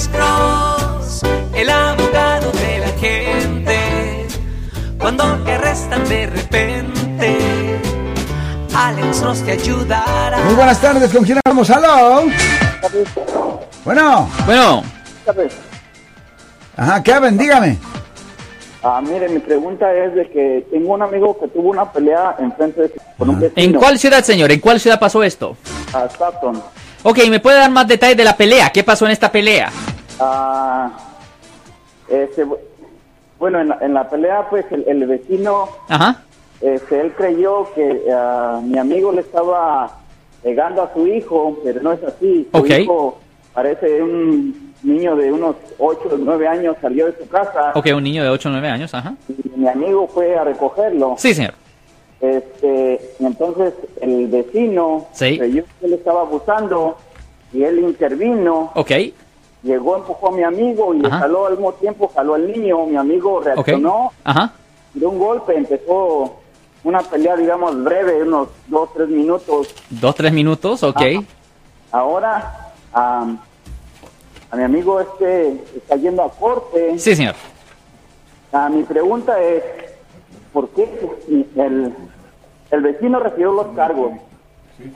Alex Cross, el abogado de la gente. Cuando te arrestan de repente, Alex Cross te ayudará. Muy buenas tardes, ¿con quién hablamos? ¡Aló! Bueno, Bueno, ajá, Kevin, dígame. Ah, mire, mi pregunta es de que tengo un amigo que tuvo una pelea enfrente de con un vecino. ¿en cuál ciudad, señor? ¿En cuál ciudad pasó esto? A Stockton. Ok, ¿me puede dar más detalles de la pelea? ¿Qué pasó en esta pelea? Ah, este, bu- bueno, en la, en la pelea, pues el, el vecino, Ajá. este, él creyó que ah, mi amigo le estaba pegando a su hijo, pero no es así. Su Ok. hijo parece un niño de unos 8 o 9 años, salió de su casa Ok, un niño de 8 o 9 años, ajá. y mi amigo fue a recogerlo. Sí, señor. Este, entonces el vecino Sí. creyó que él estaba abusando y él intervino, Ok, llegó, empujó a mi amigo y le Ajá. jaló al mismo tiempo, jaló al niño, mi amigo reaccionó, Ajá. dio un golpe, empezó una pelea, digamos, breve, unos dos, tres minutos. Dos, tres minutos, ok. Ajá. Ahora, a mi amigo este está yendo a corte. Sí, señor. Ah, mi pregunta es, ¿por qué el, el vecino recibió los cargos?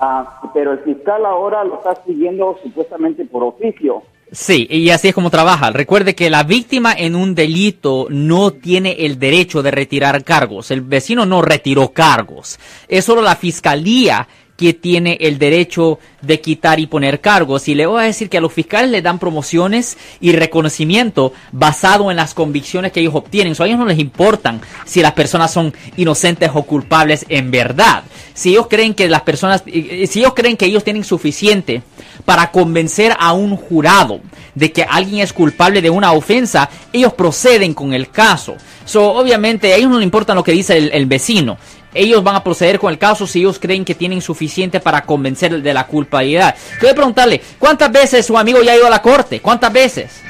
Ah, pero el fiscal ahora lo está siguiendo supuestamente por oficio. Sí, y así es como trabaja. Recuerde que la víctima en un delito no tiene el derecho de retirar cargos. El vecino no retiró cargos. Es solo la fiscalía que tiene el derecho de quitar y poner cargos. Y le voy a decir que a los fiscales le dan promociones y reconocimiento basado en las convicciones que ellos obtienen. A ellos no les importan si las personas son inocentes o culpables en verdad. Si ellos creen que las personas, si ellos creen que ellos tienen suficiente para convencer a un jurado de que alguien es culpable de una ofensa, ellos proceden con el caso. So, obviamente, a ellos no le importa lo que dice el vecino. Ellos van a proceder con el caso si ellos creen que tienen suficiente para convencer de la culpabilidad. Quiero preguntarle, ¿cuántas veces su amigo ya ha ido a la corte? ¿Cuántas veces?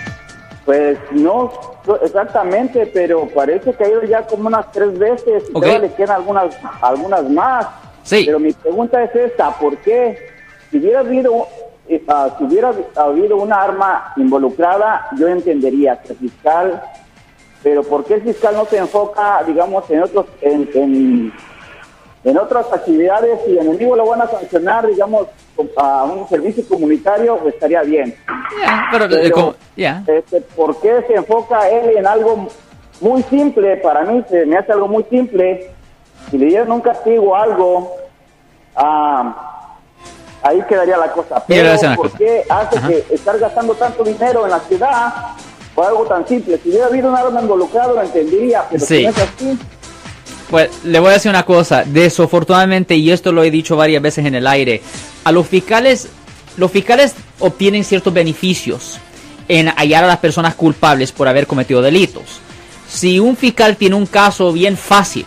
Pues no exactamente, pero parece que ha ido ya como unas tres veces y Ok. todavía le quedan algunas, algunas más. Sí. Pero mi pregunta es esta, ¿por qué? Si hubiera habido, si hubiera habido una arma involucrada, yo entendería que el fiscal, pero ¿por qué el fiscal no se enfoca, digamos, en otros, en, en, en otras actividades y enemigo lo van a sancionar, digamos, a un servicio comunitario, pues estaría bien. Ya, pero, Pero, ya. este, ¿Por qué se enfoca él en algo muy simple? Para mí se me hace algo muy simple. Si le dieran un castigo o algo, ah, ahí quedaría la cosa. Pero ¿por qué hace Ajá. que estar gastando tanto dinero en la ciudad por algo tan simple? Si hubiera habido un arma involucrado, lo entendería, pero Sí. si no es así, Pues le voy a decir una cosa, desafortunadamente, y esto lo he dicho varias veces en el aire, a los fiscales, los fiscales obtienen ciertos beneficios en hallar a las personas culpables por haber cometido delitos. Si un fiscal tiene un caso bien fácil,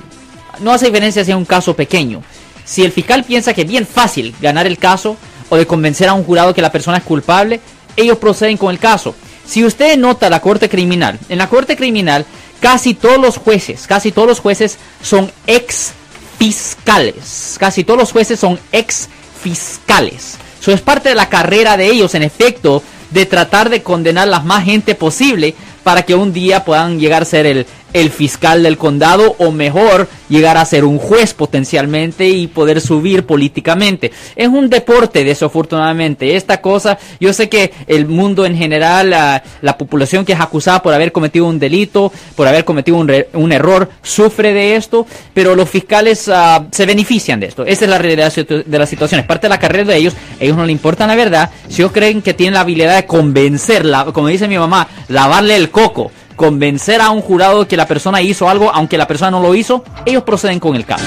no hace diferencia si es un caso pequeño, si el fiscal piensa que es bien fácil ganar el caso o de convencer a un jurado que la persona es culpable, ellos proceden con el caso. Si usted nota la corte criminal, en la corte criminal casi todos los jueces, casi todos los jueces son ex fiscales. Casi todos los jueces son ex fiscales. Eso es parte de la carrera de ellos, en efecto, de tratar de condenar la más gente posible para que un día puedan llegar a ser el, el fiscal del condado o mejor llegar a ser un juez potencialmente y poder subir políticamente. Es un deporte desafortunadamente. Esta cosa, yo sé que el mundo en general, la, la población que es acusada por haber cometido un delito, por haber cometido un, re- un error, sufre de esto, pero los fiscales ah, se benefician de esto. Esa es la realidad de la situación. Es parte de la carrera de ellos. A ellos no le importa la verdad. Si ellos creen que tienen la habilidad de convencerla, como dice mi mamá, lavarle el coco, convencer a un jurado que la persona hizo algo, aunque la persona no lo hizo, ellos proceden con el caso.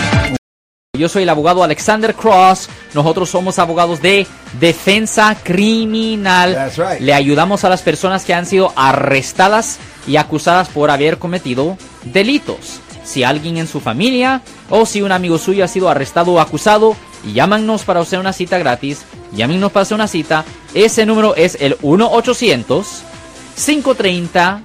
Yo soy el abogado Alexander Cross. Nosotros somos abogados de defensa criminal. Right. Le ayudamos a las personas que han sido arrestadas y acusadas por haber cometido delitos. Si alguien en su familia o si un amigo suyo ha sido arrestado o acusado, llámanos para hacer una cita gratis. Llámenos para hacer una cita. Ese número es el 1-800-530.